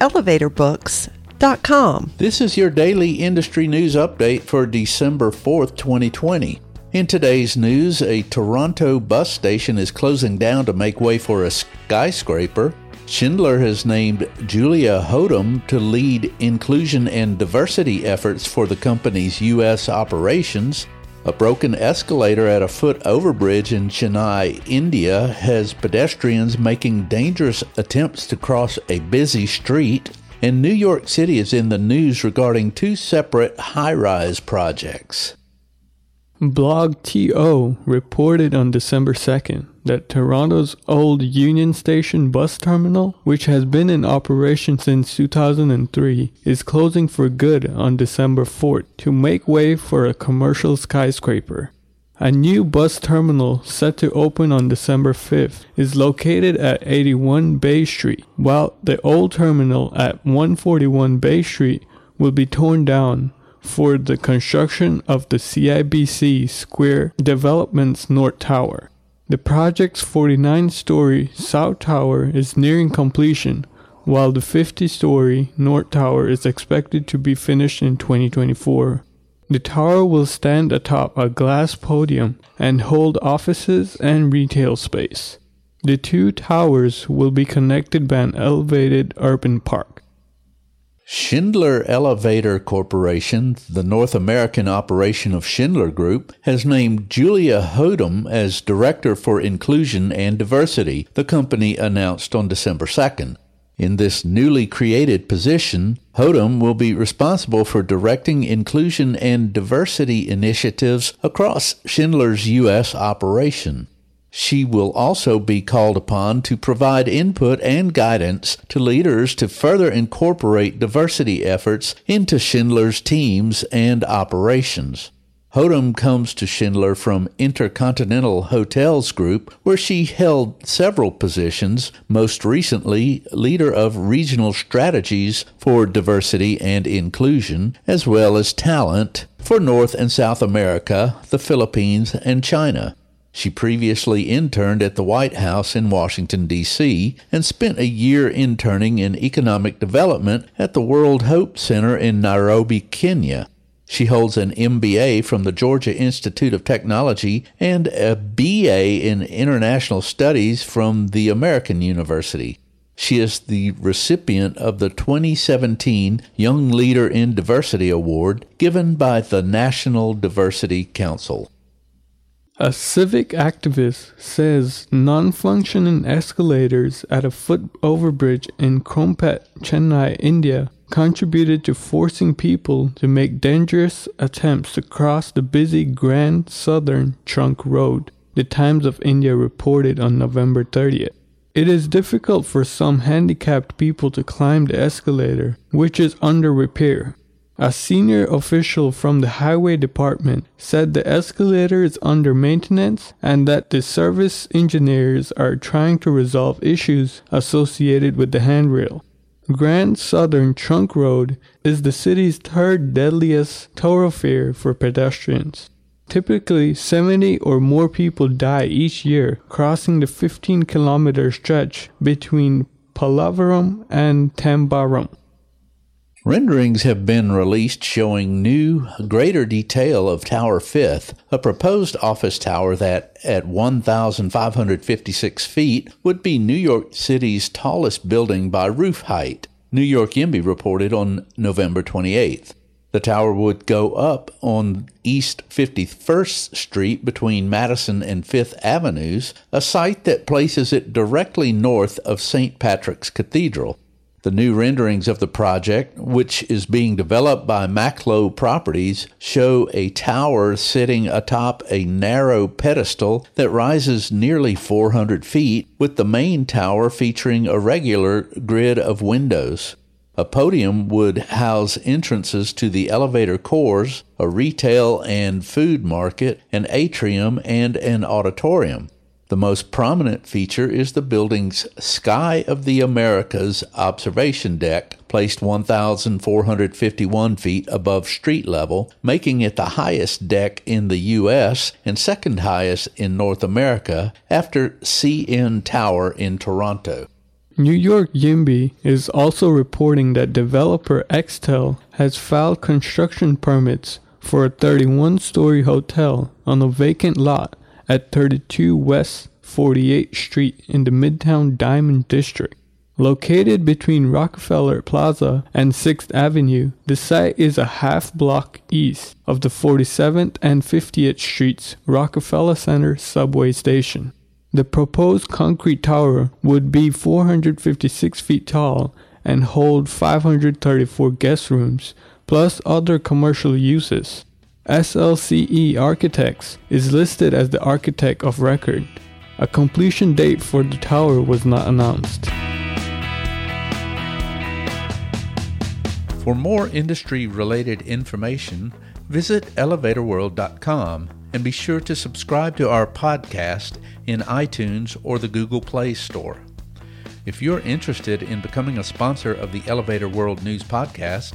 elevatorbooks.com. This is your daily industry news update for December 4th, 2020. In today's news, a Toronto bus station is closing down to make way for a skyscraper. Schindler has named Julia Hodum to lead inclusion and diversity efforts for the company's U.S. operations. A broken escalator at a foot overbridge in Chennai, India, has pedestrians making dangerous attempts to cross a busy street. And New York City is in the news regarding two separate high rise projects. Blog BlogTO reported on December 2nd that Toronto's old Union Station bus terminal, which has been in operation since 2003, is closing for good on December 4th to make way for a commercial skyscraper. A new bus terminal set to open on December 5th is located at 81 Bay Street, while the old terminal at 141 Bay Street will be torn down for the construction of the CIBC Square Development's North Tower. The project's 49 story South Tower is nearing completion, while the 50 story North Tower is expected to be finished in 2024. The tower will stand atop a glass podium and hold offices and retail space. The two towers will be connected by an elevated urban park. Schindler Elevator Corporation, the North American operation of Schindler Group, has named Julia Hodum as Director for Inclusion and Diversity, the company announced on December 2nd. In this newly created position, Hodum will be responsible for directing inclusion and diversity initiatives across Schindler's U.S. operation. She will also be called upon to provide input and guidance to leaders to further incorporate diversity efforts into Schindler's teams and operations. Hodum comes to Schindler from Intercontinental Hotels Group, where she held several positions, most recently leader of regional strategies for diversity and inclusion, as well as talent for North and South America, the Philippines, and China. She previously interned at the White House in Washington, D.C., and spent a year interning in economic development at the World Hope Center in Nairobi, Kenya. She holds an MBA from the Georgia Institute of Technology and a BA in International Studies from the American University. She is the recipient of the 2017 Young Leader in Diversity Award given by the National Diversity Council. A civic activist says non functioning escalators at a foot overbridge in Chromepet, Chennai, India, contributed to forcing people to make dangerous attempts to cross the busy Grand Southern Trunk Road, the Times of India reported on November 30th. It is difficult for some handicapped people to climb the escalator, which is under repair. A senior official from the highway department said the escalator is under maintenance and that the service engineers are trying to resolve issues associated with the handrail. Grand Southern Trunk Road is the city's third deadliest thoroughfare for pedestrians. Typically, 70 or more people die each year crossing the 15 kilometer stretch between Pallavaram and Tambaram. Renderings have been released showing new, greater detail of Tower Fifth, a proposed office tower that, at 1,556 feet, would be New York City's tallest building by roof height. New York YIMBY reported on November 28th. The tower would go up on East 51st Street between Madison and Fifth Avenues, a site that places it directly north of St. Patrick's Cathedral. The new renderings of the project, which is being developed by Macklowe Properties, show a tower sitting atop a narrow pedestal that rises nearly 400 feet, with the main tower featuring a regular grid of windows. A podium would house entrances to the elevator cores, a retail and food market, an atrium, and an auditorium. The most prominent feature is the building's Sky of the Americas observation deck, placed 1,451 feet above street level, making it the highest deck in the U.S. and second highest in North America after CN Tower in Toronto. New York YIMBY is also reporting that developer Extell has filed construction permits for a 31 story hotel on a vacant lot at 32 West 48th Street in the Midtown Diamond District. Located between Rockefeller Plaza and 6th Avenue, the site is a half block east of the 47th and 50th Streets Rockefeller Center subway station. The proposed concrete tower would be 456 feet tall and hold 534 guest rooms, plus other commercial uses. SLCE Architects is listed as the architect of record. A completion date for the tower was not announced. For more industry related information, visit elevatorworld.com and be sure to subscribe to our podcast in iTunes or the Google Play Store. If you're interested in becoming a sponsor of the Elevator World News Podcast,